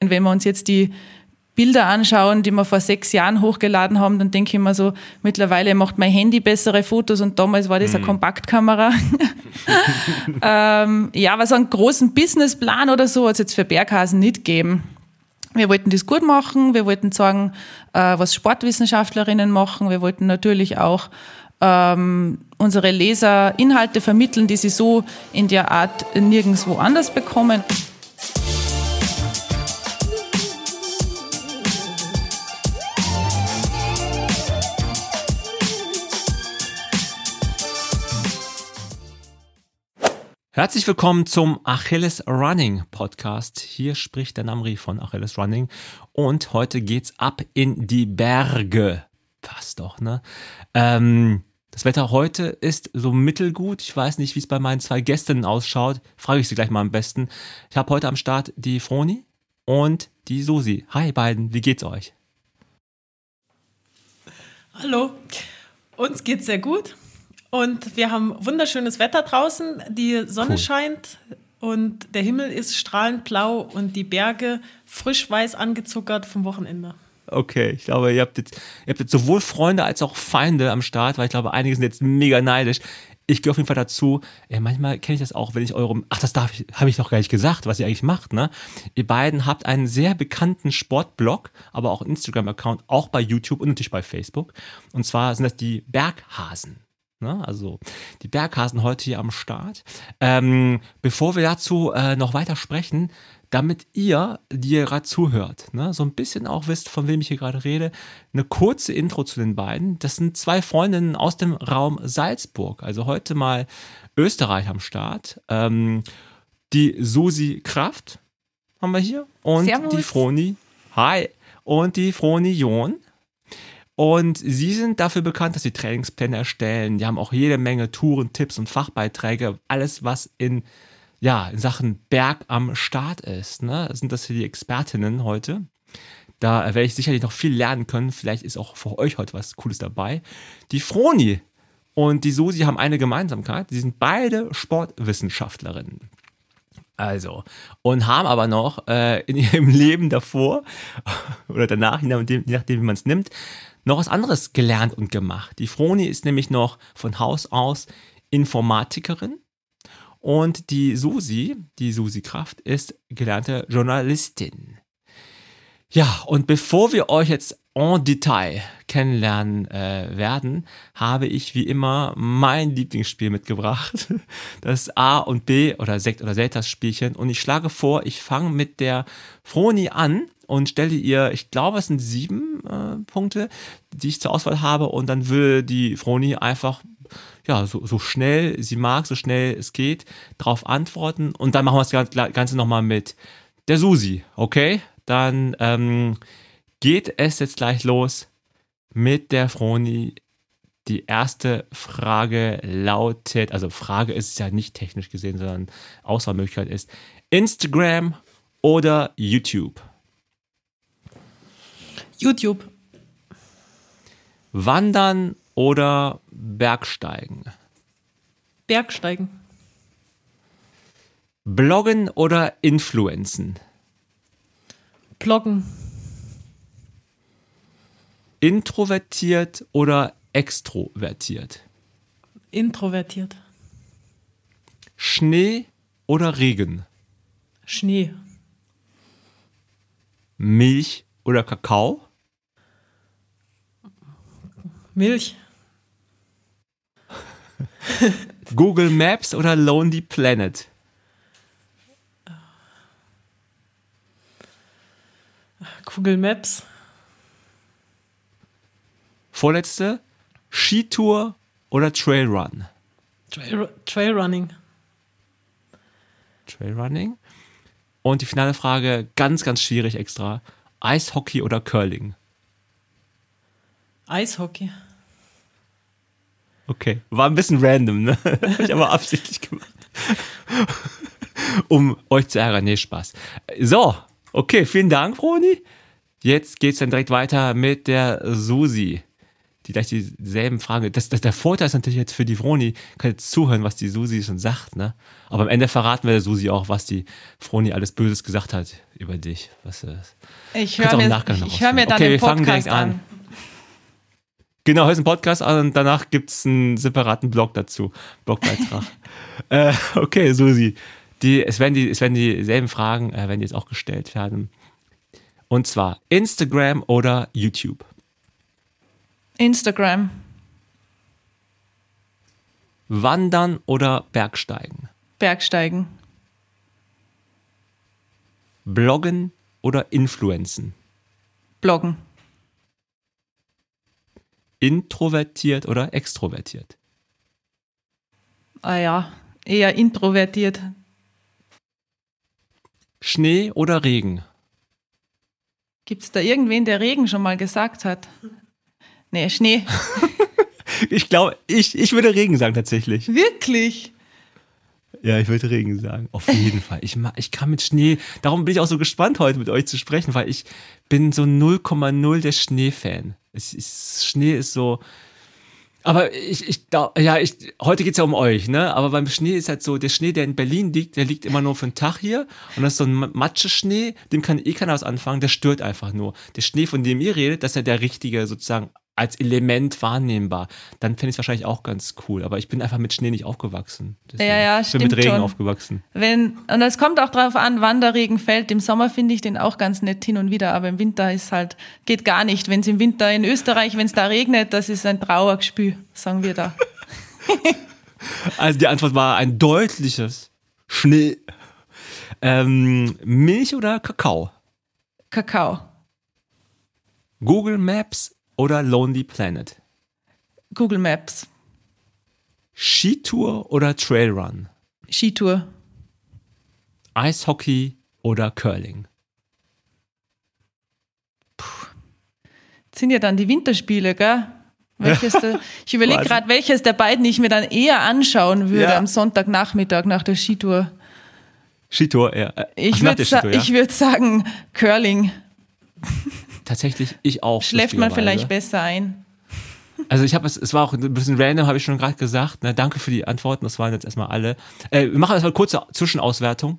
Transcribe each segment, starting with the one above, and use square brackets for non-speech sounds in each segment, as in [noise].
Wenn wir uns jetzt die Bilder anschauen, die wir vor sechs Jahren hochgeladen haben, dann denke ich mir so, mittlerweile macht mein Handy bessere Fotos und damals war das eine mhm. Kompaktkamera. [laughs] ähm, ja, aber so einen großen Businessplan oder so hat es jetzt für Berghasen nicht gegeben. Wir wollten das gut machen, wir wollten sagen, äh, was Sportwissenschaftlerinnen machen, wir wollten natürlich auch ähm, unsere Leser Inhalte vermitteln, die sie so in der Art nirgendwo anders bekommen. Herzlich willkommen zum Achilles Running Podcast. Hier spricht der Namri von Achilles Running und heute geht's ab in die Berge. Passt doch, ne? Ähm, das Wetter heute ist so mittelgut. Ich weiß nicht, wie es bei meinen zwei Gästen ausschaut. Frage ich sie gleich mal am besten. Ich habe heute am Start die Froni und die Susi. Hi beiden, wie geht's euch? Hallo, uns geht's sehr gut. Und wir haben wunderschönes Wetter draußen. Die Sonne cool. scheint und der Himmel ist strahlend blau und die Berge frisch weiß angezuckert vom Wochenende. Okay, ich glaube, ihr habt, jetzt, ihr habt jetzt sowohl Freunde als auch Feinde am Start, weil ich glaube, einige sind jetzt mega neidisch. Ich gehe auf jeden Fall dazu. Ey, manchmal kenne ich das auch, wenn ich eurem. Ach, das darf ich, habe ich doch gar nicht gesagt, was ihr eigentlich macht, ne? Ihr beiden habt einen sehr bekannten Sportblog, aber auch Instagram-Account, auch bei YouTube und natürlich bei Facebook. Und zwar sind das die Berghasen. Ne? Also die Berghasen heute hier am Start. Ähm, bevor wir dazu äh, noch weiter sprechen, damit ihr, die ihr gerade zuhört, ne, so ein bisschen auch wisst, von wem ich hier gerade rede, eine kurze Intro zu den beiden. Das sind zwei Freundinnen aus dem Raum Salzburg. Also heute mal Österreich am Start. Ähm, die Susi Kraft haben wir hier und Servus. die Froni. Hi. Und die Froni John. Und sie sind dafür bekannt, dass sie Trainingspläne erstellen. Die haben auch jede Menge Touren, Tipps und Fachbeiträge. Alles, was in, ja, in Sachen Berg am Start ist. Ne? Sind das hier die Expertinnen heute? Da werde ich sicherlich noch viel lernen können. Vielleicht ist auch für euch heute was Cooles dabei. Die Froni und die Susi haben eine Gemeinsamkeit. Sie sind beide Sportwissenschaftlerinnen. Also, und haben aber noch äh, in [laughs] ihrem Leben davor oder danach, je nachdem, je nachdem wie man es nimmt, noch was anderes gelernt und gemacht. Die Froni ist nämlich noch von Haus aus Informatikerin und die Susi, die Susi Kraft, ist gelernte Journalistin. Ja, und bevor wir euch jetzt en Detail kennenlernen äh, werden, habe ich wie immer mein Lieblingsspiel mitgebracht. [laughs] Das A und B oder Sekt oder Seltas Spielchen. Und ich schlage vor, ich fange mit der Froni an und stelle ihr, ich glaube, es sind sieben äh, Punkte, die ich zur Auswahl habe und dann will die Froni einfach ja, so, so schnell sie mag, so schnell es geht, darauf antworten und dann machen wir das Ganze nochmal mit der Susi, okay? Dann ähm, geht es jetzt gleich los mit der Froni. Die erste Frage lautet, also Frage ist ja nicht technisch gesehen, sondern Auswahlmöglichkeit ist Instagram oder YouTube? YouTube. Wandern oder Bergsteigen? Bergsteigen. Bloggen oder Influenzen? Bloggen. Introvertiert oder extrovertiert? Introvertiert. Schnee oder Regen? Schnee. Milch oder Kakao? Milch. [laughs] Google Maps oder Lonely Planet? Google Maps. Vorletzte, Skitour oder Trailrun? Trail, Trailrunning. Trailrunning. Und die finale Frage, ganz, ganz schwierig extra. Eishockey oder Curling? Eishockey. Okay, war ein bisschen random, ne? Habe [laughs] ich aber absichtlich gemacht. um euch zu ärgern. Nee, Spaß. So, okay, vielen Dank, Froni. Jetzt geht's dann direkt weiter mit der Susi, die gleich dieselben Fragen. Das, das, der Vorteil ist natürlich jetzt für die Froni, kann jetzt zuhören, was die Susi schon sagt, ne? Aber am Ende verraten wir der Susi auch, was die Froni alles Böses gesagt hat über dich. Was, äh, Ich höre mir, ich hör mir dann Okay, den wir fangen Podcast direkt an. an. Genau, hörst einen Podcast an und danach gibt es einen separaten Blog dazu. Blogbeitrag. [laughs] äh, okay, Susi. Die, es, werden die, es werden dieselben Fragen, äh, werden jetzt auch gestellt werden. Und zwar Instagram oder YouTube? Instagram, Wandern oder Bergsteigen? Bergsteigen, Bloggen oder Influenzen? Bloggen, Introvertiert oder extrovertiert? ah ja, eher introvertiert. Schnee oder Regen? Gibt es da irgendwen, der Regen schon mal gesagt hat? Nee, Schnee. [laughs] Ich glaube, ich, ich würde Regen sagen tatsächlich. Wirklich? Ja, ich würde Regen sagen. Auf jeden Fall. Ich, ich kann mit Schnee, darum bin ich auch so gespannt, heute mit euch zu sprechen, weil ich bin so 0,0 der Schneefan. Es ist, Schnee ist so. Aber ich, ich glaub- ja, ich, heute geht's ja um euch, ne? Aber beim Schnee ist halt so, der Schnee, der in Berlin liegt, der liegt immer nur für einen Tag hier. Und das ist so ein Ma- Matscheschnee, dem kann eh keiner was anfangen, der stört einfach nur. Der Schnee, von dem ihr redet, das ist ja der richtige, sozusagen, als Element wahrnehmbar. Dann fände ich es wahrscheinlich auch ganz cool. Aber ich bin einfach mit Schnee nicht aufgewachsen. Deswegen, Ja, ja, ich bin mit Regen schon. aufgewachsen. Wenn, und es kommt auch darauf an, wann der Regen fällt. Im Sommer finde ich den auch ganz nett hin und wieder, aber im Winter ist halt, geht gar nicht. Wenn es im Winter in Österreich, wenn es da regnet, das ist ein Trauergespü, sagen wir da. [laughs] Also die Antwort war ein deutliches Schnee. Ähm, Milch oder Kakao? Kakao, Google Maps oder Lonely Planet? Google Maps, Skitour oder Trailrun? Skitour, Eishockey oder Curling? Das sind ja dann die Winterspiele, gell? Welches der, [laughs] ich überlege gerade, welches der beiden ich mir dann eher anschauen würde Ja. am Sonntagnachmittag nach der Skitour. Skitour, ja. Äh, Ich würde sa ja. würd sagen, Curling Tatsächlich, ich auch. schläft man vielleicht besser ein. Also ich habe es, es war auch ein bisschen random, habe ich schon gerade gesagt. Ne? Danke für die Antworten, das waren jetzt erstmal alle. Äh, wir machen erstmal eine kurze Zwischenauswertung.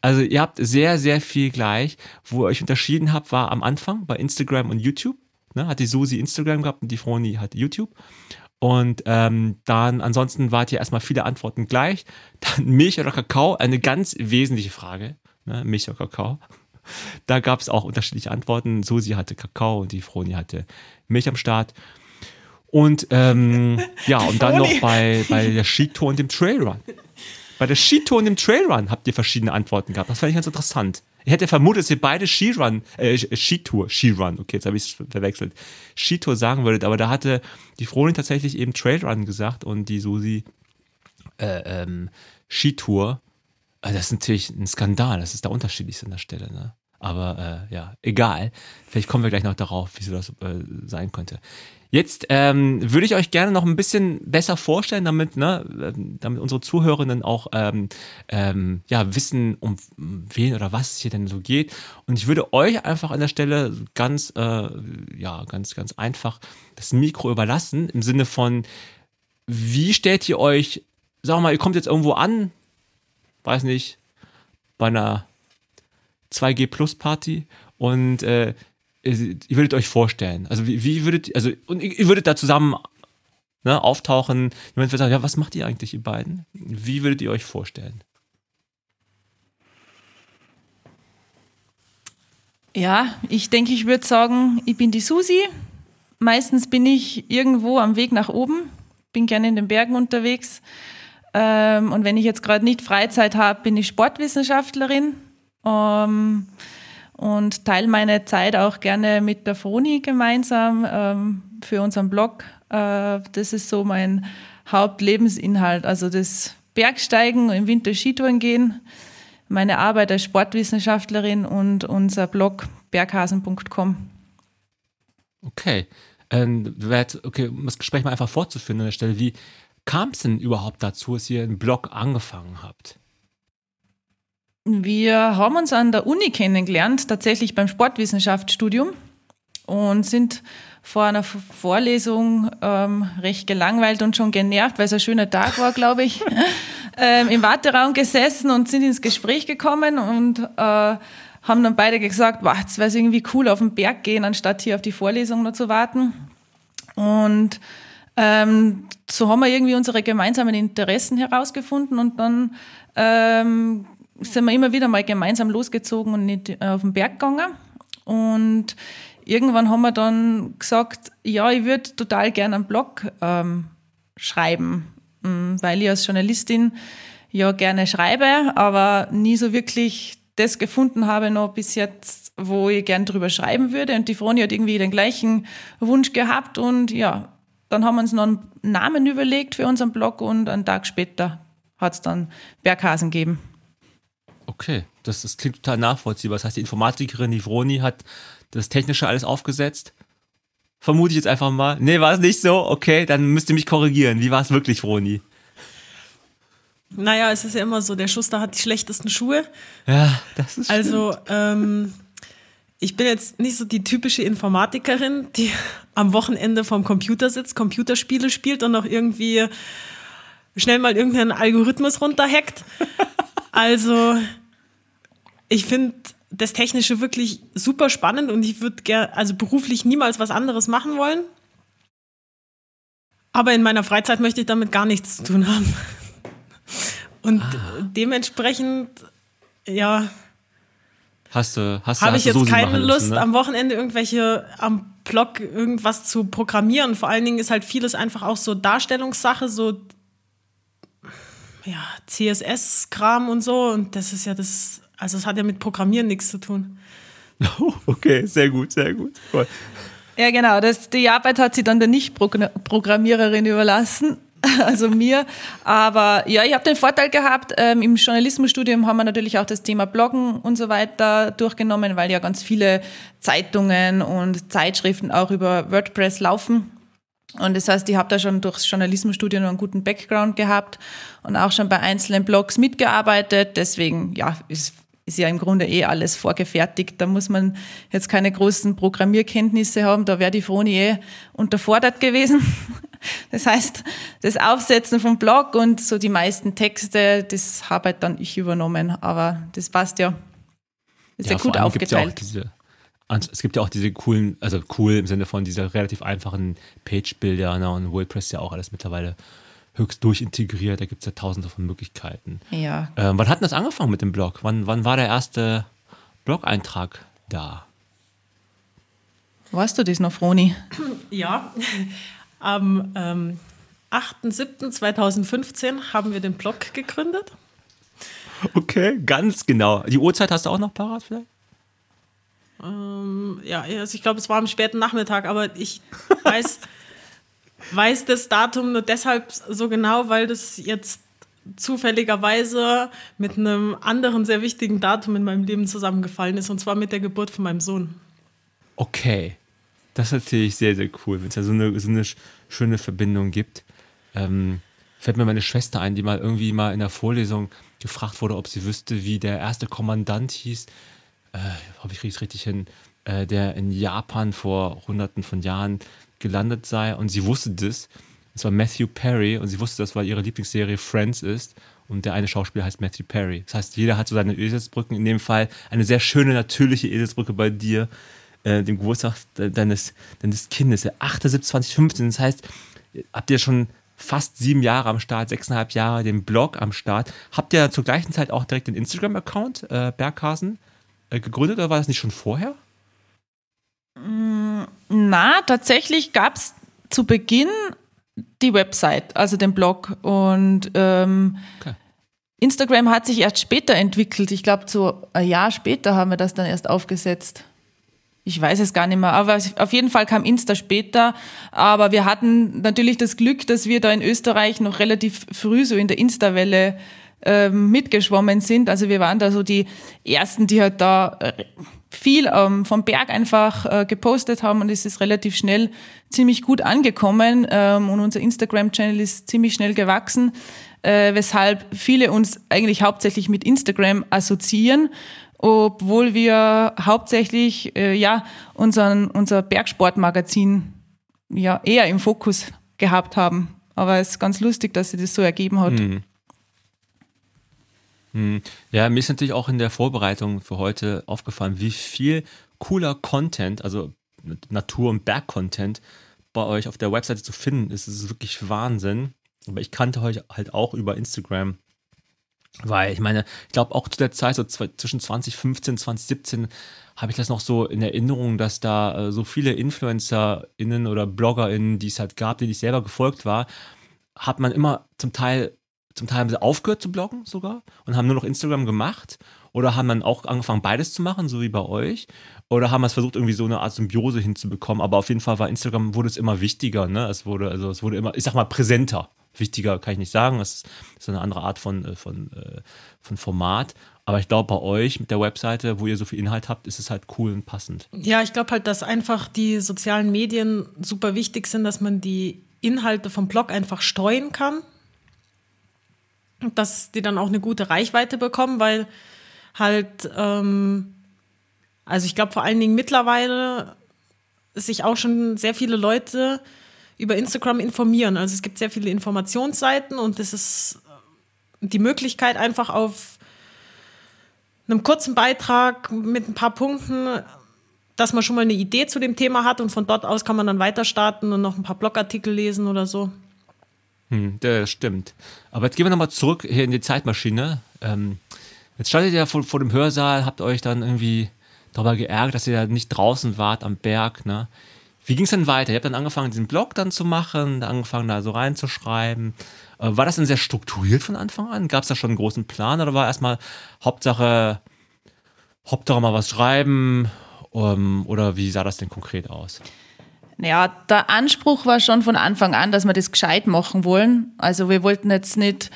Also ihr habt sehr, sehr viel gleich. Wo ihr euch unterschieden habt, war am Anfang bei Instagram und YouTube. Ne? Hat die Susi Instagram gehabt und die Froni hat YouTube. Und ähm, dann ansonsten wart ihr erstmal viele Antworten gleich. Dann Milch oder Kakao, eine ganz wesentliche Frage. Ne? Milch oder Kakao. Da gab es auch unterschiedliche Antworten. Susi hatte Kakao und die Froni hatte Milch am Start. Und ähm, [laughs] ja, und dann noch bei, bei der Skitour und dem Trailrun. Bei der Skitour und dem Trailrun habt ihr verschiedene Antworten gehabt. Das fand ich ganz interessant. Ich hätte vermutet, dass ihr beide Skirun, äh, Skitour, Skirun, okay, jetzt habe ich es verwechselt, Skitour sagen würdet, aber da hatte die Fronin tatsächlich eben Trailrun gesagt und die Susi äh, ähm, Skitour. Also das ist natürlich ein Skandal, das ist da unterschiedlich an der Stelle, ne? Aber äh, ja, egal. Vielleicht kommen wir gleich noch darauf, wieso das äh, sein könnte. Jetzt ähm, würde ich euch gerne noch ein bisschen besser vorstellen, damit, ne, damit unsere Zuhörenden auch ähm, ähm, ja, wissen, um wen oder was es hier denn so geht. Und ich würde euch einfach an der Stelle ganz, äh, ja, ganz, ganz einfach das Mikro überlassen, im Sinne von, wie stellt ihr euch, sagen wir mal, ihr kommt jetzt irgendwo an, weiß nicht, bei einer 2G Plus Party und äh, ihr würdet euch vorstellen, also wie, wie würdet, also und ihr würdet da zusammen ne, auftauchen, jemand würde sagen, ja, was macht ihr eigentlich, ihr beiden? Wie würdet ihr euch vorstellen? Ja, ich denke, ich würde sagen, ich bin die Susi. Meistens bin ich irgendwo am Weg nach oben, bin gerne in den Bergen unterwegs. Ähm, und wenn ich jetzt gerade nicht Freizeit habe, bin ich Sportwissenschaftlerin ähm, und teile meine Zeit auch gerne mit der Froni gemeinsam ähm, für unseren Blog. Äh, das ist so mein Hauptlebensinhalt. Also das Bergsteigen, im Winter Skitouren gehen, meine Arbeit als Sportwissenschaftlerin und unser Blog berghasen.com. Okay. Ähm, okay, um das Gespräch mal einfach fortzuführen an der Stelle, wie kam es denn überhaupt dazu, dass ihr einen Blog angefangen habt? Wir haben uns an der Uni kennengelernt, tatsächlich beim Sportwissenschaftsstudium und sind vor einer Vorlesung ähm, recht gelangweilt und schon genervt, weil es ein schöner Tag war, glaube ich, [laughs] ähm, im Warteraum gesessen und sind ins Gespräch gekommen und äh, haben dann beide gesagt, wow, jetzt wäre es irgendwie cool, auf den Berg gehen, anstatt hier auf die Vorlesung noch zu warten. Und ähm, so haben wir irgendwie unsere gemeinsamen Interessen herausgefunden und dann ähm, sind wir immer wieder mal gemeinsam losgezogen und nicht äh, auf den Berg gegangen. Und irgendwann haben wir dann gesagt, ja, ich würde total gerne einen Blog ähm, schreiben, mm, weil ich als Journalistin ja gerne schreibe, aber nie so wirklich das gefunden habe noch bis jetzt, wo ich gern drüber schreiben würde. Und die Froni hat irgendwie den gleichen Wunsch gehabt und ja, dann haben wir uns noch einen Namen überlegt für unseren Blog und einen Tag später hat es dann Berghasen gegeben. Okay, das, das klingt total nachvollziehbar. Das heißt, die Informatikerin, die Vroni, hat das Technische alles aufgesetzt. Vermute ich jetzt einfach mal. Nee, war es nicht so? Okay, dann müsst ihr mich korrigieren. Wie war es wirklich, Vroni? Naja, es ist ja immer so, der Schuster hat die schlechtesten Schuhe. Ja, das ist Also, ähm, ich bin jetzt nicht so die typische Informatikerin, die am Wochenende vorm Computer sitzt, Computerspiele spielt und noch irgendwie schnell mal irgendeinen Algorithmus runterhackt. Also, ich finde das Technische wirklich super spannend und ich würde gerne, also beruflich niemals was anderes machen wollen. Aber in meiner Freizeit möchte ich damit gar nichts zu tun haben. Und Ah. dementsprechend, ja, Hast du, hast du, habe hast ich du jetzt Susi keine Lust, ne? am Wochenende irgendwelche am Blog irgendwas zu programmieren. Vor allen Dingen ist halt vieles einfach auch so Darstellungssache, so ja, CSS-Kram und so. Und das ist ja das, also es hat ja mit Programmieren nichts zu tun. Oh, [laughs] okay, sehr gut, sehr gut. Cool. Ja, genau. Das, die Arbeit hat sie dann der Nicht-Programmiererin überlassen, [laughs] also mir. Aber ja, ich habe den Vorteil gehabt, ähm, im Journalismusstudium haben wir natürlich auch das Thema Bloggen und so weiter durchgenommen, weil ja ganz viele Zeitungen und Zeitschriften auch über WordPress laufen. Und das heißt, ich habe da schon durchs Journalismusstudium einen guten Background gehabt und auch schon bei einzelnen Blogs mitgearbeitet. Deswegen, ja, ist, ist ja im Grunde eh alles vorgefertigt. Da muss man jetzt keine großen Programmierkenntnisse haben. Da wäre die Froni eh unterfordert gewesen. [laughs] Das heißt, das Aufsetzen vom Blog und so die meisten Texte, das habe halt dann ich übernommen. Aber das passt ja. Ist ja, gut Ja auch aufgeteilt. diese, es gibt ja auch diese coolen, also cool im Sinne von dieser relativ einfachen Page-Bilder ne, und WordPress ja auch alles mittlerweile höchst durchintegriert. Da gibt es ja tausende von Möglichkeiten. ja. Ähm, wann hat denn das angefangen mit dem Blog? Wann, wann war der erste Blog-Eintrag da? Weißt du das noch, Froni? Ja, am ähm, 8.7.2015 haben wir den Blog gegründet. Okay, ganz genau. Die Uhrzeit hast du auch noch parat vielleicht? Ja, also ich glaube, es war am späten Nachmittag, aber ich [laughs] weiß, weiß das Datum nur deshalb so genau, weil das jetzt zufälligerweise mit einem anderen sehr wichtigen Datum in meinem Leben zusammengefallen ist, und zwar mit der Geburt von meinem Sohn. Okay. Das ist natürlich sehr, sehr cool, wenn es da so eine, so eine sch- schöne Verbindung gibt. Ähm, fällt mir meine Schwester ein, die mal irgendwie mal in der Vorlesung gefragt wurde, ob sie wüsste, wie der erste Kommandant hieß. Äh, hoffe, ich kriege es richtig hin. Äh, der in Japan vor hunderten von Jahren gelandet sei. Und sie wusste das. Es war Matthew Perry. Und sie wusste das, weil ihre Lieblingsserie Friends ist. Und der eine Schauspieler heißt Matthew Perry. Das heißt, jeder hat so seine Eselsbrücken. In dem Fall eine sehr schöne, natürliche Eselsbrücke bei dir äh, dem Geburtstag de- deines, deines Kindes, der 8.7.2015. Das heißt, habt ihr schon fast sieben Jahre am Start, sechseinhalb Jahre den Blog am Start. Habt ihr zur gleichen Zeit auch direkt den Instagram-Account, äh, Berghasen, äh, gegründet oder war das nicht schon vorher? Na, tatsächlich gab es zu Beginn die Website, also den Blog. Und ähm, Okay. Instagram hat sich erst später entwickelt. Ich glaube, so ein Jahr später haben wir das dann erst aufgesetzt. Ich weiß es gar nicht mehr, aber auf jeden Fall kam Insta später. Aber wir hatten natürlich das Glück, dass wir da in Österreich noch relativ früh so in der Insta-Welle ähm, mitgeschwommen sind. Also wir waren da so die Ersten, die halt da äh, viel ähm, vom Berg einfach äh, gepostet haben und es ist relativ schnell ziemlich gut angekommen ähm, und unser Instagram-Channel ist ziemlich schnell gewachsen, äh, weshalb viele uns eigentlich hauptsächlich mit Instagram assoziieren, obwohl wir hauptsächlich äh, ja unseren, unser Bergsportmagazin ja eher im Fokus gehabt haben. Aber es ist ganz lustig, dass sich das so ergeben hat. Hm. Ja, mir ist natürlich auch in der Vorbereitung für heute aufgefallen, wie viel cooler Content, also Natur- und Berg-Content bei euch auf der Webseite zu finden ist. Das ist wirklich Wahnsinn. Aber ich kannte euch halt auch über Instagram. Weil ich meine, ich glaube auch zu der Zeit, so zwischen 2015 und 2017, habe ich das noch so in Erinnerung, dass da äh, so viele InfluencerInnen oder BloggerInnen, die es halt gab, denen ich selber gefolgt war, hat man immer zum Teil, zum Teil haben sie aufgehört zu bloggen sogar und haben nur noch Instagram gemacht oder haben dann auch angefangen, beides zu machen, so wie bei euch. Oder haben es versucht, irgendwie so eine Art Symbiose hinzubekommen. Aber auf jeden Fall war Instagram, wurde es immer wichtiger, ne? Es wurde, also es wurde immer, ich sag mal, präsenter. Wichtiger kann ich nicht sagen. Es ist eine andere Art von, äh, von, äh, von Format. Aber ich glaube, bei euch mit der Webseite, wo ihr so viel Inhalt habt, ist es halt cool und passend. Ja, ich glaube halt, dass einfach die sozialen Medien super wichtig sind, dass man die Inhalte vom Blog einfach streuen kann. Dass die dann auch eine gute Reichweite bekommen, weil halt, ähm, also ich glaube vor allen Dingen mittlerweile sich auch schon sehr viele Leute über Instagram informieren. Also es gibt sehr viele Informationsseiten und es ist die Möglichkeit einfach auf einem kurzen Beitrag mit ein paar Punkten, dass man schon mal eine Idee zu dem Thema hat und von dort aus kann man dann weiter starten und noch ein paar Blogartikel lesen oder so. Hm, das stimmt. Aber jetzt gehen wir nochmal zurück hier in die Zeitmaschine. Ähm, jetzt standet ihr vor, vor, dem Hörsaal, habt euch dann irgendwie darüber geärgert, dass ihr ja nicht draußen wart am Berg. Ne? Wie ging es denn weiter? Ihr habt dann angefangen, diesen Blog dann zu machen, angefangen da so reinzuschreiben. Äh, war das denn sehr strukturiert von Anfang an? Gab es da schon einen großen Plan oder war erstmal Hauptsache, Hauptsache mal was schreiben? Um, ähm, oder wie sah das denn konkret aus? Ja, der Anspruch war schon von Anfang an, dass wir das gescheit machen wollen. Also wir wollten jetzt nicht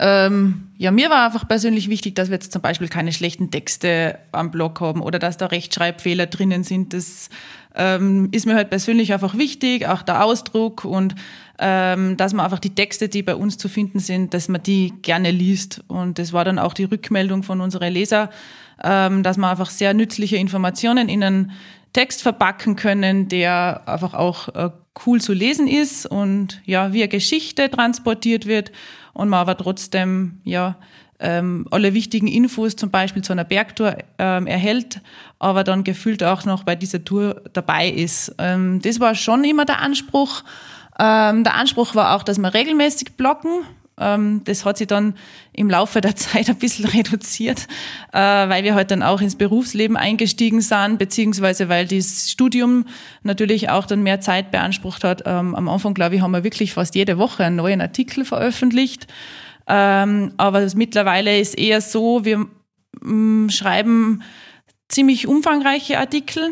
ähm, ja, mir war einfach persönlich wichtig, dass wir jetzt zum Beispiel keine schlechten Texte am Blog haben oder dass da Rechtschreibfehler drinnen sind. Das ähm, ist mir halt persönlich einfach wichtig, auch der Ausdruck und ähm, dass man einfach die Texte, die bei uns zu finden sind, dass man die gerne liest. Und das war dann auch die Rückmeldung von unseren Leser, ähm, dass man einfach sehr nützliche Informationen in einen Text verpacken können, der einfach auch äh, cool zu lesen ist und ja, wie eine Geschichte transportiert wird und man aber trotzdem ja ähm, alle wichtigen Infos zum Beispiel zu einer Bergtour ähm, erhält, aber dann gefühlt auch noch bei dieser Tour dabei ist. Ähm, das war schon immer der Anspruch. Ähm, der Anspruch war auch, dass wir regelmäßig blocken. Ähm, das hat sich dann im Laufe der [laughs] Zeit ein bisschen reduziert, äh, weil wir halt dann auch ins Berufsleben eingestiegen sind, beziehungsweise weil das Studium natürlich auch dann mehr Zeit beansprucht hat. Ähm, am Anfang, glaube ich, haben wir wirklich fast jede Woche einen neuen Artikel veröffentlicht. Ähm, aber mittlerweile ist eher so, wir mm, schreiben ziemlich umfangreiche Artikel,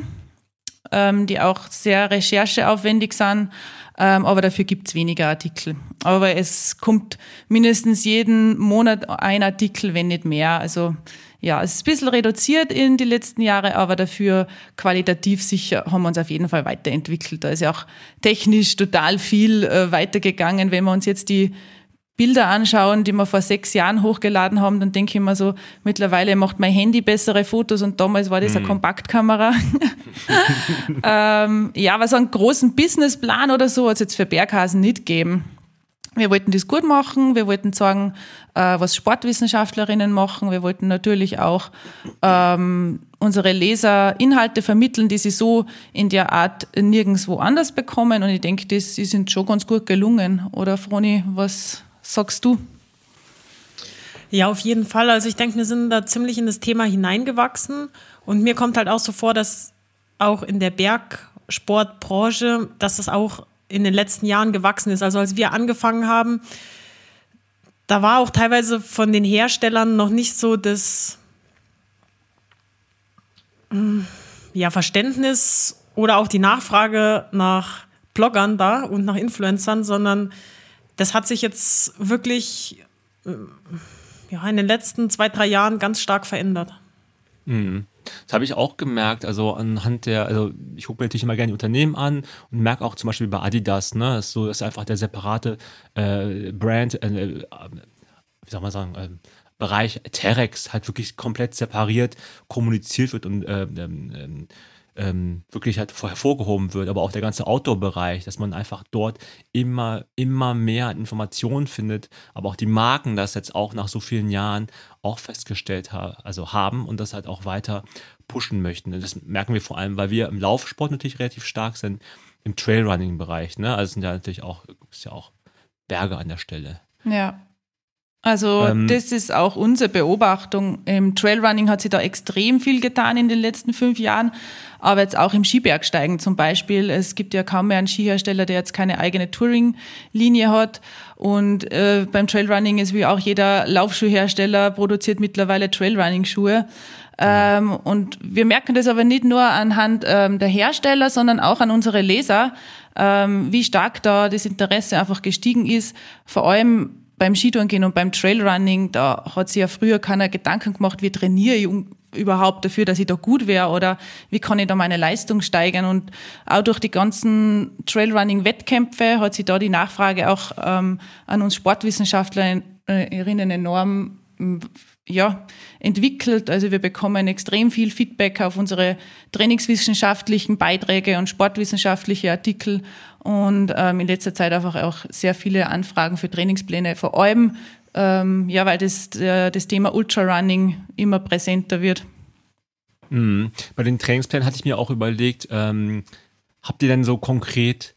die auch sehr rechercheaufwendig sind aber dafür gibt's weniger Artikel. Aber es kommt mindestens jeden Monat ein Artikel, wenn nicht mehr. Also ja, es ist ein bisschen reduziert in die letzten Jahre, aber dafür qualitativ sicher haben wir uns auf jeden Fall weiterentwickelt. Da ist ja auch technisch total viel äh, weitergegangen. Wenn wir uns jetzt die Bilder anschauen, die wir vor sechs Jahren hochgeladen haben, dann denke ich immer so, mittlerweile macht mein Handy bessere Fotos und damals war das mhm. eine Kompaktkamera. [laughs] ähm, ja, aber so einen großen Businessplan oder so hat es jetzt für Berghasen nicht gegeben. Wir wollten das gut machen, wir wollten sagen, äh, was Sportwissenschaftlerinnen machen, wir wollten natürlich auch ähm, unsere Leser Inhalte vermitteln, die sie so in der Art nirgendwo anders bekommen und ich denke, das, die sind schon ganz gut gelungen. Oder Froni, was sagst du? Ja, auf jeden Fall. Also ich denke, wir sind da ziemlich in das Thema hineingewachsen und mir kommt halt auch so vor, dass auch in der Bergsportbranche, dass das auch in den letzten Jahren gewachsen ist. Also als wir angefangen haben, da war auch teilweise von den Herstellern noch nicht so das hm, ja, Verständnis oder auch die Nachfrage nach Bloggern da und nach Influencern, sondern das hat sich jetzt wirklich äh, ja, in den letzten zwei, drei Jahren ganz stark verändert. Mhm. Das habe ich auch gemerkt, also anhand der, also ich gucke mir natürlich immer gerne die Unternehmen an und merke auch zum Beispiel bei Adidas, ne, das ist so, das ist einfach der separate äh, Brand, äh, äh wie soll man sagen, äh, Bereich Terex halt wirklich komplett separiert kommuniziert wird und äh, ähm, ähm ähm, wirklich halt hervorgehoben wird, aber auch der ganze Outdoor-Bereich, dass man einfach dort immer, immer mehr Informationen findet, aber auch die Marken das jetzt auch nach so vielen Jahren auch festgestellt ha also haben und das halt auch weiter pushen möchten. Und das merken wir vor allem, weil wir im Laufsport natürlich relativ stark sind, im Trailrunning-Bereich. Ne? Also sind ja natürlich auch, ist ja auch Berge an der Stelle. Ja. Also ähm, das ist auch unsere Beobachtung. Im Trailrunning hat sich da extrem viel getan in den letzten fünf Jahren, aber jetzt auch im Skibergsteigen zum Beispiel. Es gibt ja kaum mehr einen Skihersteller, der jetzt keine eigene Touring-Linie hat. Und äh, beim Trailrunning ist wie auch jeder Laufschuhhersteller produziert mittlerweile Trailrunning-Schuhe. Ähm, und wir merken das aber nicht nur anhand ähm, der Hersteller, sondern auch an unsere Leser, ähm, wie stark da das Interesse einfach gestiegen ist. Vor allem beim Skitouren gehen und beim Trailrunning, da hat sich ja früher keiner Gedanken gemacht, wie trainiere ich überhaupt dafür, dass ich da gut wäre oder wie kann ich da meine Leistung steigern. Und auch durch die ganzen Trailrunning-Wettkämpfe hat sich da die Nachfrage auch ähm, an uns Sportwissenschaftlerinnen enorm ja, entwickelt. Also wir bekommen extrem viel Feedback auf unsere trainingswissenschaftlichen Beiträge und sportwissenschaftliche Artikel und ähm, in letzter Zeit einfach auch sehr viele Anfragen für Trainingspläne, vor allem ähm, ja, weil das, äh, das Thema Ultrarunning immer präsenter wird. Mhm. Bei den Trainingsplänen hatte ich mir auch überlegt, ähm, habt ihr denn so konkret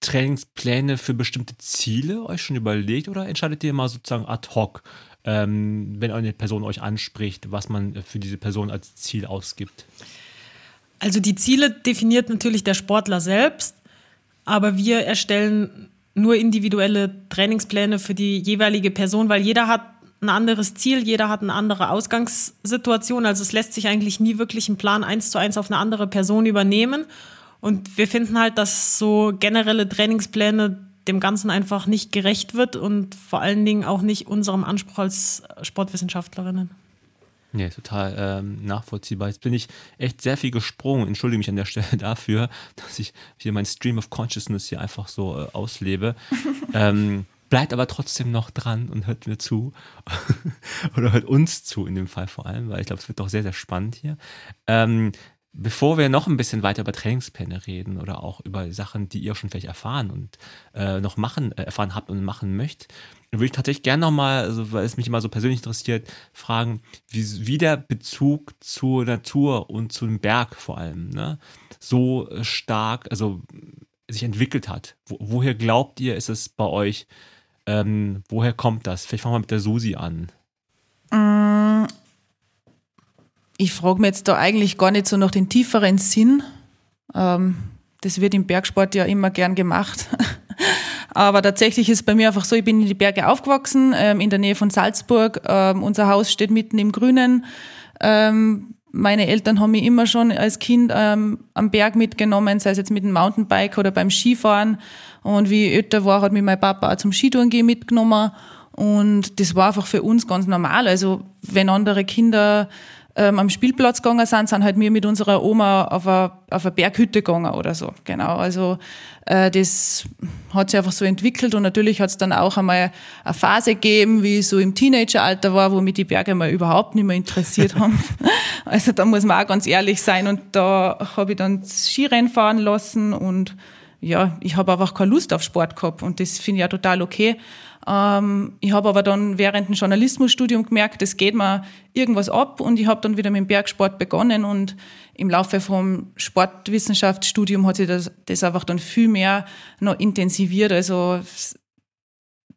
Trainingspläne für bestimmte Ziele euch schon überlegt oder entscheidet ihr mal sozusagen ad hoc? Ähm, wenn eine Person euch anspricht, was man für diese Person als Ziel ausgibt? Also die Ziele definiert natürlich der Sportler selbst, aber wir erstellen nur individuelle Trainingspläne für die jeweilige Person, weil jeder hat ein anderes Ziel, jeder hat eine andere Ausgangssituation. Also es lässt sich eigentlich nie wirklich ein Plan eins zu eins auf eine andere Person übernehmen. Und wir finden halt, dass so generelle Trainingspläne dem Ganzen einfach nicht gerecht wird und vor allen Dingen auch nicht unserem Anspruch als Sportwissenschaftlerinnen. Ja, total ähm, nachvollziehbar. Jetzt bin ich echt sehr viel gesprungen. Entschuldige mich an der Stelle [laughs] dafür, dass ich hier mein Stream of Consciousness hier einfach so äh, auslebe. [laughs] ähm, bleibt aber trotzdem noch dran und hört mir zu. [laughs] Oder hört uns zu in dem Fall vor allem, weil ich glaube, es wird doch sehr, sehr spannend hier. Ähm, bevor wir noch ein bisschen weiter über Trainingspläne reden oder auch über Sachen, die ihr schon vielleicht erfahren und äh, noch machen, äh, erfahren habt und machen möchtet, würde ich tatsächlich gerne nochmal, also weil es mich immer so persönlich interessiert, fragen, wie, wie der Bezug zur Natur und zum Berg vor allem ne, so stark, also sich entwickelt hat. Wo, woher glaubt ihr, ist es bei euch? Ähm, woher kommt das? Vielleicht fangen wir mit der Susi an. Mm, ich frage mich jetzt da eigentlich gar nicht so nach den tieferen Sinn. Ähm, das wird im Bergsport ja immer gern gemacht. [laughs] Aber tatsächlich ist es bei mir einfach so, ich bin in die Berge aufgewachsen, ähm, in der Nähe von Salzburg. Ähm, unser Haus steht mitten im Grünen. Ähm, meine Eltern haben mich immer schon als Kind ähm, am Berg mitgenommen, sei es jetzt mit dem Mountainbike oder beim Skifahren. Und wie ich älter war, hat mich mein Papa auch zum Skitouren gehen mitgenommen. Und das war einfach für uns ganz normal. Also wenn andere Kinder ähm, am Spielplatz gegangen sind, sind halt wir mit unserer Oma auf eine, Berghütte gegangen oder so. Genau. Also äh, das hat sich einfach so entwickelt und natürlich hat es dann auch einmal eine Phase gegeben, wie ich so im Teenageralter war, wo mich die Berge mal überhaupt nicht mehr interessiert haben. [laughs] also da muss man auch ganz ehrlich sein und da habe ich dann Skirennen fahren lassen und ja, ich habe einfach keine Lust auf Sport gehabt und das finde ich ja total okay. Ähm, ich habe aber dann während dem Journalismusstudium gemerkt, es geht mir irgendwas ab und ich habe dann wieder mit dem Bergsport begonnen und im Laufe vom Sportwissenschaftsstudium hat sich das, das einfach dann viel mehr noch intensiviert. Also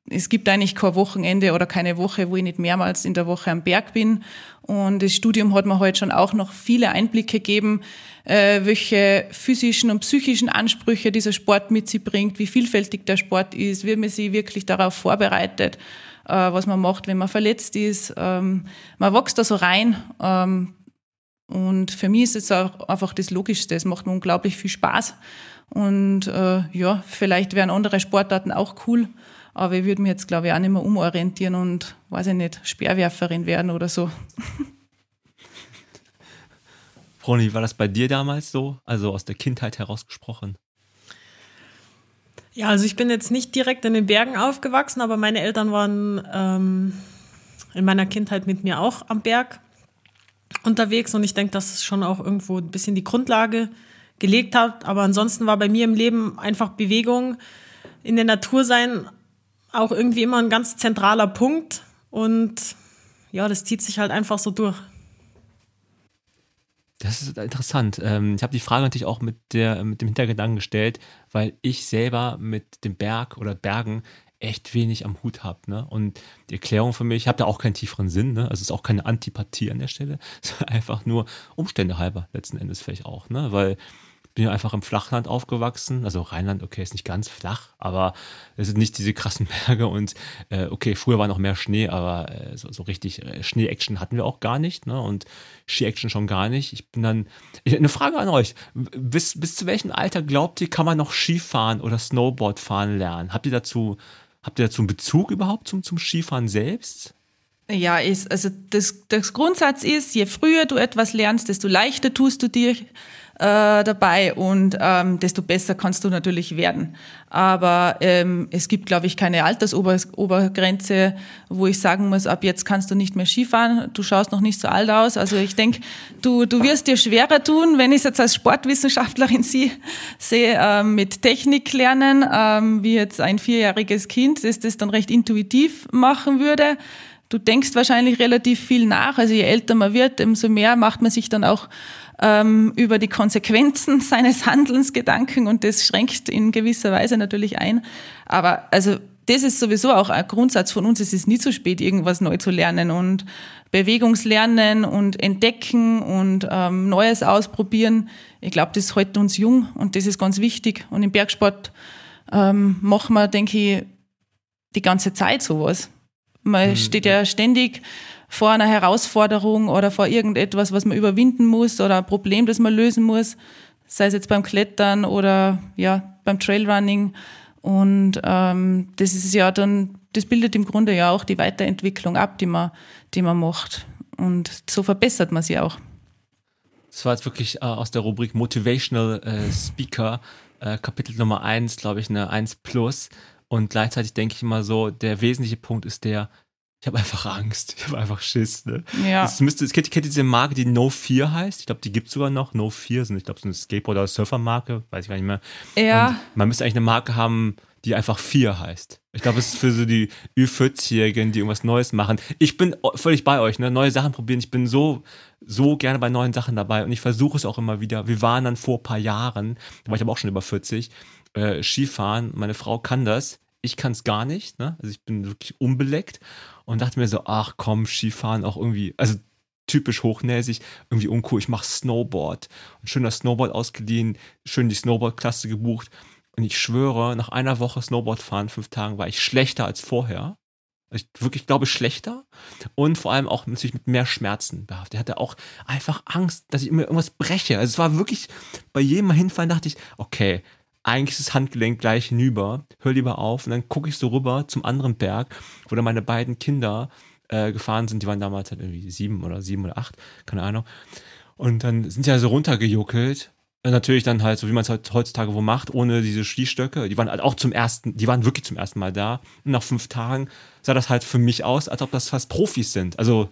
es gibt eigentlich kein Wochenende oder keine Woche, wo ich nicht mehrmals in der Woche am Berg bin. Und das Studium hat mir heute halt schon auch noch viele Einblicke gegeben, äh, welche physischen und psychischen Ansprüche dieser Sport mit sich bringt, wie vielfältig der Sport ist, wie man sich wirklich darauf vorbereitet, äh, was man macht, wenn man verletzt ist. Ähm, man wächst da so rein. Ähm, und für mich ist es auch einfach das Logischste. Es macht mir unglaublich viel Spaß. Und äh, ja, vielleicht wären andere Sportarten auch cool. Aber ich würde mich jetzt, glaube ich, auch nicht mehr umorientieren und, weiß ich nicht, Speerwerferin werden oder so. Froni, war das bei dir damals so? Also aus der Kindheit herausgesprochen? Ja, also ich bin jetzt nicht direkt in den Bergen aufgewachsen, aber meine Eltern waren ähm, in meiner Kindheit mit mir auch am Berg. unterwegs und ich denke, dass es schon auch irgendwo ein bisschen die Grundlage gelegt hat. Aber ansonsten war bei mir im Leben einfach Bewegung in der Natur sein auch irgendwie immer ein ganz zentraler Punkt und ja, das zieht sich halt einfach so durch. Das ist interessant. Ähm, ich habe die Frage natürlich auch mit, der, mit dem Hintergedanken gestellt, weil ich selber mit dem Berg oder Bergen echt wenig am Hut habe. Ne? Und die Erklärung für mich, ich habe da auch keinen tieferen Sinn, ne? also es ist auch keine Antipathie an der Stelle, [laughs] sondern einfach nur Umstände halber letzten Endes vielleicht auch, ne? weil bin ja einfach im Flachland aufgewachsen. Also Rheinland, okay, ist nicht ganz flach, aber es sind nicht diese krassen [laughs] Berge und äh, okay, früher war noch mehr Schnee, aber äh, so, so, richtig äh, Schnee-Action hatten wir auch gar nicht, ne? Und Ski-Action schon gar nicht. Ich bin dann. Ich, eine Frage an euch. Bis, bis zu welchem Alter glaubt ihr, kann man noch Skifahren oder Snowboard fahren lernen? Habt ihr dazu, habt ihr dazu einen Bezug überhaupt zum, zum Skifahren selbst? Ja, ist, also das, das Grundsatz ist, je früher du etwas lernst, desto leichter tust du dir äh, dabei und ähm, desto besser kannst du natürlich werden. Aber ähm, es gibt, glaube ich, keine Altersobergrenze, wo ich sagen muss, ab jetzt kannst du nicht mehr Skifahren, du schaust noch nicht so alt aus. Also ich denke, du, du wirst dir schwerer tun, wenn ich es jetzt als Sportwissenschaftlerin sie, sehe, ähm, mit Technik lernen, ähm, wie jetzt ein vierjähriges Kind, das das dann recht intuitiv machen würde du denkst wahrscheinlich relativ viel nach. Also je älter man wird, umso mehr macht man sich dann auch ähm, über die Konsequenzen [laughs] seines Handelns Gedanken und das schränkt in gewisser Weise natürlich ein. Aber also das ist sowieso auch ein Grundsatz von uns. Es ist nie zu spät, irgendwas neu zu lernen und Bewegungslernen und entdecken und ähm, Neues ausprobieren. Ich glaube, das hält uns jung und das ist ganz wichtig. Und im Bergsport ähm, machen wir, denke ich, die ganze Zeit sowas. Man mhm. steht ja ständig vor einer Herausforderung oder vor irgendetwas, was man überwinden muss oder ein Problem, das man lösen muss, sei es jetzt beim Klettern oder ja beim Trailrunning. Und ähm, das ist ja dann, das bildet im Grunde ja auch die Weiterentwicklung ab, die man, die man macht. Und so verbessert man sie auch. Das war jetzt wirklich äh, aus der Rubrik Motivational äh, Speaker, äh, Kapitel Nummer 1, glaube ich, eine 1 plus. Und gleichzeitig denke ich immer so, der wesentliche Punkt ist der, ich habe einfach Angst. Ich habe einfach Schiss. Ne? Ja. Es müsste, es kennt, kennt diese Marke, die No Fear heißt. Ich glaube, die gibt es sogar noch. No Fear sind, ich glaube, so eine Skateboard- oder Surfer-Marke. Weiß ich gar nicht mehr. Ja. Und man müsste eigentlich eine Marke haben, die einfach Fear heißt. Ich glaube, es ist für so die Ü40-Jährigen, die irgendwas Neues machen. Ich bin völlig bei euch, ne? Neue Sachen probieren. Ich bin so, so gerne bei neuen Sachen dabei und ich versuche es auch immer wieder. Wir waren dann vor ein paar Jahren, da war ich aber auch schon über 40, äh, Skifahren. Meine Frau kann das. Ich kann es gar nicht. Ne? Also ich bin wirklich unbeleckt und dachte mir so, ach komm, Skifahren auch irgendwie, also typisch hochnäsig, irgendwie uncool. Ich mache Snowboard. Und schön das Snowboard ausgeliehen, schön die Snowboard-Klasse gebucht. Und ich schwöre, nach einer Woche Snowboard fahren, fünf Tagen, war ich schlechter als vorher. Ich wirklich glaube schlechter und vor allem auch natürlich mit mehr Schmerzen behaftet. Er hatte auch einfach Angst, dass ich mir irgendwas breche. Also es war wirklich bei jedem Mal hinfallen dachte ich, okay, eigentlich ist das Handgelenk gleich hinüber, hör lieber auf und dann gucke ich so rüber zum anderen Berg, wo dann meine beiden Kinder äh, gefahren sind, die waren damals halt irgendwie sieben oder sieben oder acht, keine Ahnung. Und dann sind sie also runtergejuckelt. Natürlich dann halt, so wie man es halt heutzutage wo macht, ohne diese Skistöcke. Die waren halt auch zum ersten, die waren wirklich zum ersten Mal da. Und nach fünf Tagen sah das halt für mich aus, als ob das fast Profis sind. Also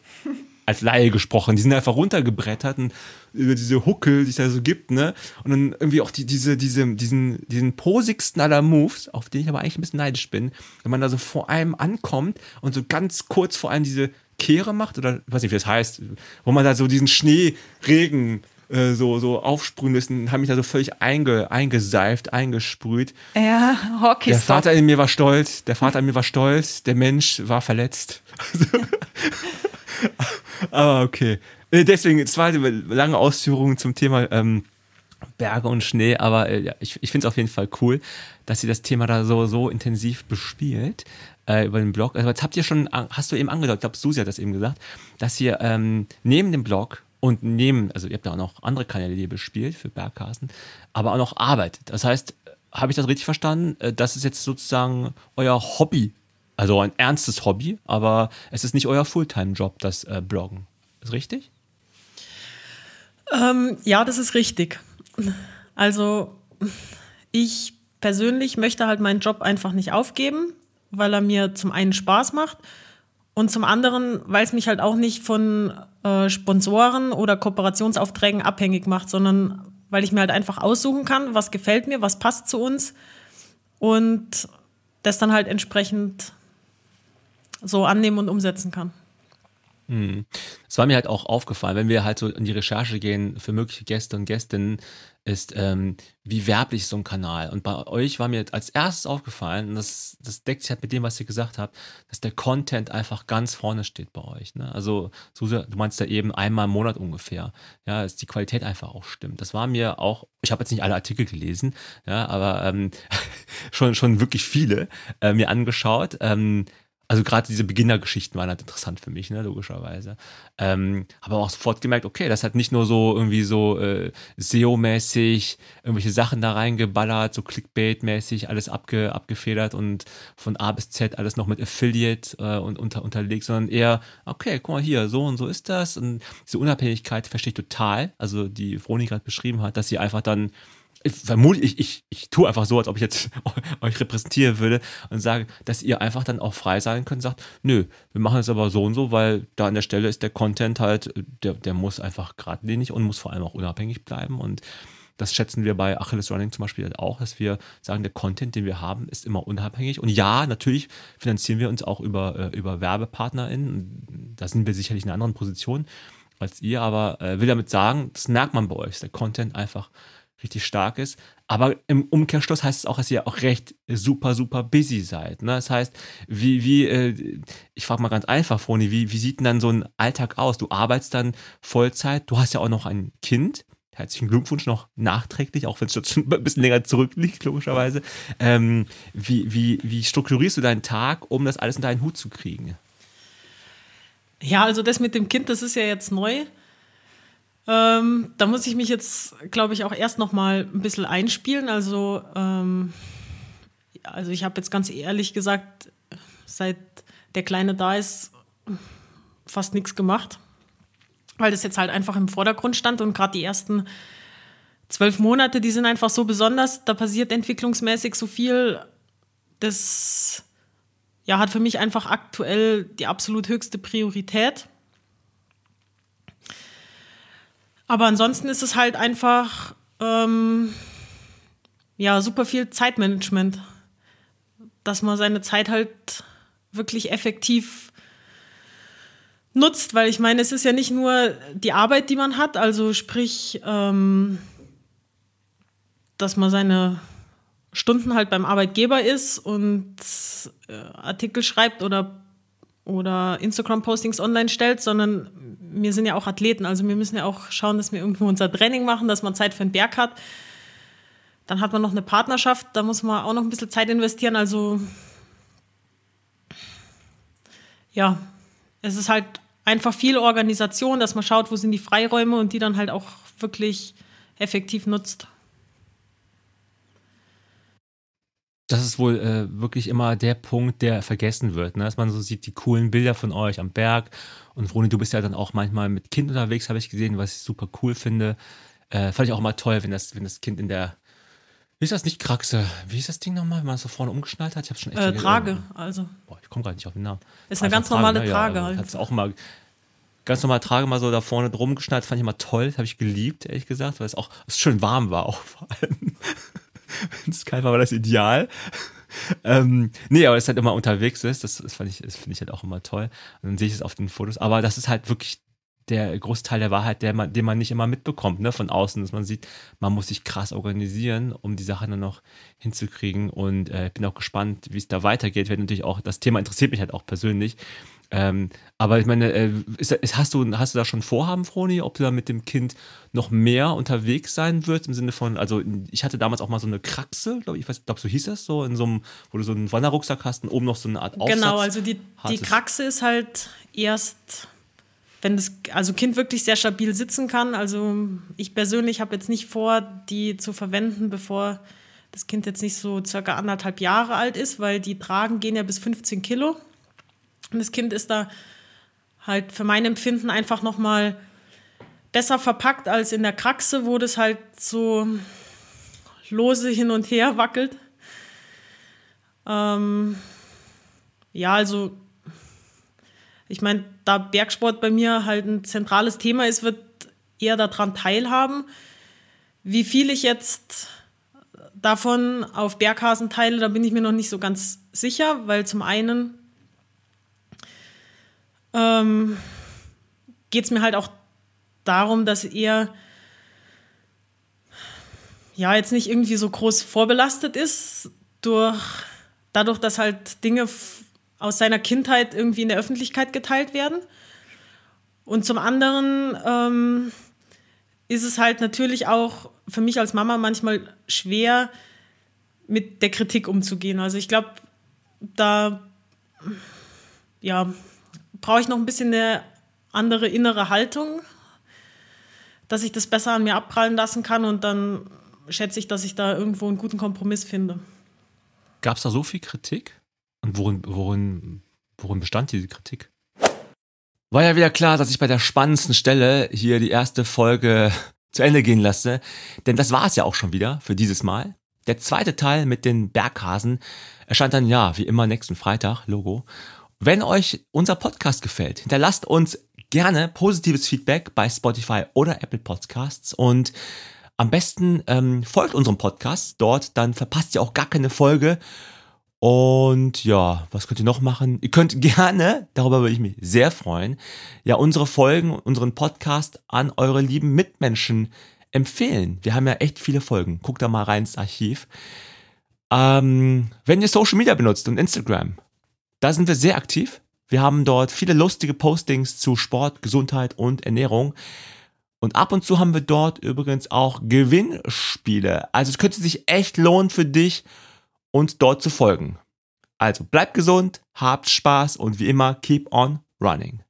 als Laie gesprochen. Die sind einfach runtergebrettert und über diese Huckel, die es da so gibt, ne? Und dann irgendwie auch die, diese, diese, diesen, diesen posigsten aller Moves, auf den ich aber eigentlich ein bisschen neidisch bin, wenn man da so vor einem ankommt und so ganz kurz vor allem diese Kehre macht, oder ich weiß nicht, wie das heißt, wo man da so diesen Schneeregen äh, so, so aufsprühen müssen, haben mich da so völlig einge, eingeseift, eingesprüht. Ja, Hockey. Der Vater in mir war stolz, der Vater in mir war stolz, der Mensch war verletzt. [laughs] [laughs] Aber okay. Äh, deswegen zweite lange Ausführungen zum Thema ähm, Berge und Schnee, aber äh, ich, ich finde es auf jeden Fall cool, dass sie das Thema da so, so intensiv bespielt äh, über den Blog. Also jetzt habt ihr schon, hast du eben angedeutet, ich glaube, Susi hat das eben gesagt, dass ihr ähm, neben dem Blog und neben, also ihr habt ja auch noch andere Kanäle, die ihr bespielt für Bergkasten, aber auch noch arbeitet. Das heißt, habe ich das richtig verstanden? Äh, das ist jetzt sozusagen euer Hobby also ein ernstes Hobby, aber es ist nicht euer Fulltime-Job, das äh, Bloggen. Ist richtig? Ähm, ja, das ist richtig. Also ich persönlich möchte halt meinen Job einfach nicht aufgeben, weil er mir zum einen Spaß macht Und zum anderen, weil es mich halt auch nicht von äh, Sponsoren oder Kooperationsaufträgen abhängig macht, sondern weil ich mir halt einfach aussuchen kann, was gefällt mir, was passt zu uns und das dann halt entsprechend so annehmen und umsetzen kann. Hm. Es war mir halt auch aufgefallen, wenn wir halt so in die Recherche gehen für mögliche Gäste und Gästinnen, ist, ähm, wie werblich ist so ein Kanal. Und bei euch war mir als erstes aufgefallen, und das, das deckt sich halt mit dem, was ihr gesagt habt, dass der Content einfach ganz vorne steht bei euch. Ne? Also, Susa, du meinst ja eben einmal im Monat ungefähr. Ja, dass die Qualität einfach auch stimmt. Das war mir auch, ich habe jetzt nicht alle Artikel gelesen, ja, aber ähm, [laughs] schon, schon wirklich viele äh, mir angeschaut. Ähm, also gerade diese Beginnergeschichten waren halt interessant für mich, ne, logischerweise. Ähm, habe auch sofort gemerkt, okay, das hat nicht nur so irgendwie so äh, SEO-mäßig irgendwelche Sachen da reingeballert, so Clickbait-mäßig alles abge, abgefedert und von A bis Z alles noch mit Affiliate äh, und unter, unterlegt, sondern eher, okay, guck mal hier, so und so ist das. Und diese Unabhängigkeit verstehe ich total. Also die gerade beschrieben hat, dass sie einfach dann ich vermute, ich, ich, ich tue einfach so, als ob ich jetzt [laughs] euch repräsentieren würde und sage, dass ihr einfach dann auch frei sein könnt, sagt, nö, wir machen es aber so und so, weil da an der Stelle ist der Content halt, der, der muss einfach geradlinig und muss vor allem auch unabhängig bleiben und das schätzen wir bei Achilles Running zum Beispiel halt auch, dass wir sagen, der Content, den wir haben, ist immer unabhängig. Und ja, natürlich finanzieren wir uns auch über, äh, über WerbepartnerInnen. Da sind wir sicherlich in einer anderen Position als ihr, aber äh, will damit sagen, das merkt man bei euch, dass der Content einfach richtig stark ist. Aber im Umkehrschluss heißt es auch, dass ihr auch recht super, super busy seid. Ne? Das heißt, wie, wie, äh, ich frage mal ganz einfach, Froni, wie, wie sieht denn dann so ein Alltag aus? Du arbeitest dann Vollzeit, du hast ja auch noch ein Kind. Herzlichen Glückwunsch noch nachträglich, auch wenn es schon ein bisschen länger zurückliegt, logischerweise. Ähm, wie, wie, wie strukturierst du deinen Tag, um das alles in deinen Hut zu kriegen? Ja, also das mit dem Kind, das ist ja jetzt neu. Ähm, da muss ich mich jetzt, glaube ich, auch erst noch mal ein bisschen einspielen. Also, ähm, also ich habe jetzt ganz ehrlich gesagt, seit der Kleine da ist, fast nichts gemacht, weil das jetzt halt einfach im Vordergrund stand und gerade die ersten zwölf Monate, die sind einfach so besonders, da passiert entwicklungsmäßig so viel, das ja, hat für mich einfach aktuell die absolut höchste Priorität. Aber ansonsten ist es halt einfach ähm, ja super viel Zeitmanagement, dass man seine Zeit halt wirklich effektiv nutzt, weil ich meine, es ist ja nicht nur die Arbeit, die man hat, also sprich, ähm, dass man seine Stunden halt beim Arbeitgeber ist und äh, Artikel schreibt oder, oder Instagram-Postings online stellt, sondern wir sind ja auch Athleten, also wir müssen ja auch schauen, dass wir irgendwo unser Training machen, dass man Zeit für den Berg hat. Dann hat man noch eine Partnerschaft, da muss man auch noch ein bisschen Zeit investieren. Also ja, es ist halt einfach viel Organisation, dass man schaut, wo sind die Freiräume und die dann halt auch wirklich effektiv nutzt. Das ist wohl äh, wirklich immer der Punkt, der vergessen wird, ne? dass man so sieht, die coolen Bilder von euch am Berg. Und Roni, du bist ja dann auch manchmal mit Kind unterwegs, habe ich gesehen, was ich super cool finde. Äh, fand ich auch immer toll, wenn das, wenn das Kind in der, wie ist das nicht Kraxe? Wie ist das Ding nochmal, wenn man es so vorne umgeschnallt hat? Ich habe schon echt äh, Trage, also. Boah, ich komme gerade nicht auf den Namen. Ist eine ganz Trage, normale ne? Trage. Ja, also, halt. auch immer ganz normal Trage mal so da vorne drum geschnallt, fand ich immer toll, das habe ich geliebt, ehrlich gesagt, weil es auch es schön warm war auch vor allem. [laughs] Kalt war, das ideal. ähm, nee, aber es halt immer unterwegs ist, das, das, ich, das finde ich halt auch immer toll. Und dann sehe ich es auf den Fotos. Aber das ist halt wirklich der Großteil der Wahrheit, der man, den man nicht immer mitbekommt, ne, von außen, dass man sieht, man muss sich krass organisieren, um die Sachen dann noch hinzukriegen. Und äh, bin auch gespannt, wie es da weitergeht. Weil natürlich auch, das Thema interessiert mich halt auch persönlich. Ähm, aber ich meine, äh, ist, ist, hast, du, hast du da schon Vorhaben, Froni, ob du da mit dem Kind noch mehr unterwegs sein wirst? Im Sinne von, also ich hatte damals auch mal so eine Kraxe, glaube ich, weiß, glaube so hieß das, so in so einem, wo du so einen Wanderrucksack hast und oben noch so eine Art Aufsatz. Genau, also die, die Kraxe ist halt erst, wenn das also Kind wirklich sehr stabil sitzen kann. Also ich persönlich habe jetzt nicht vor, die zu verwenden, bevor das Kind jetzt nicht so circa anderthalb Jahre alt ist, weil die Tragen gehen ja bis 15 Kilo. Und das Kind ist da halt für mein Empfinden einfach noch mal besser verpackt als in der Kraxe, wo das halt so lose hin und her wackelt. Ähm, ja, also Ich meine, da Bergsport bei mir halt ein zentrales Thema ist, wird eher daran teilhaben. Wie viel ich jetzt davon auf Berghasen teile, da bin ich mir noch nicht so ganz sicher, weil zum einen ähm, geht es mir halt auch darum, dass er ja jetzt nicht irgendwie so groß vorbelastet ist durch dadurch, dass halt Dinge aus seiner Kindheit irgendwie in der Öffentlichkeit geteilt werden. Und zum anderen ähm, ist es halt natürlich auch für mich als Mama manchmal schwer, mit der Kritik umzugehen. Also ich glaube, da ja, brauche ich noch ein bisschen eine andere innere Haltung, dass ich das besser an mir abprallen lassen kann und dann schätze ich, dass ich da irgendwo einen guten Kompromiss finde. Gab es da so viel Kritik? Und worin, worin, worin bestand diese Kritik? War ja wieder klar, dass ich bei der spannendsten Stelle hier die erste Folge zu Ende gehen lasse. Denn das war es ja auch schon wieder für dieses Mal. Der zweite Teil mit den Berghasen erscheint dann ja, wie immer, nächsten Freitag, Logo. Wenn euch unser Podcast gefällt, hinterlasst uns gerne positives Feedback bei Spotify oder Apple Podcasts und am besten ähm, folgt unserem Podcast dort, dann verpasst ihr auch gar keine Folge. Und ja, was könnt ihr noch machen? Ihr könnt [laughs] gerne, darüber würde ich mich sehr freuen, ja unsere Folgen, unseren Podcast an eure lieben Mitmenschen empfehlen. Wir haben ja echt viele Folgen. Guckt da mal rein ins Archiv. Ähm, wenn ihr Social Media benutzt und Instagram, da sind wir sehr aktiv. Wir haben dort viele lustige Postings zu Sport, Gesundheit und Ernährung. Und ab und zu haben wir dort übrigens auch Gewinnspiele. Also es könnte sich echt lohnen für dich, uns dort zu folgen. Also bleibt gesund, habt Spaß und wie immer, keep on running.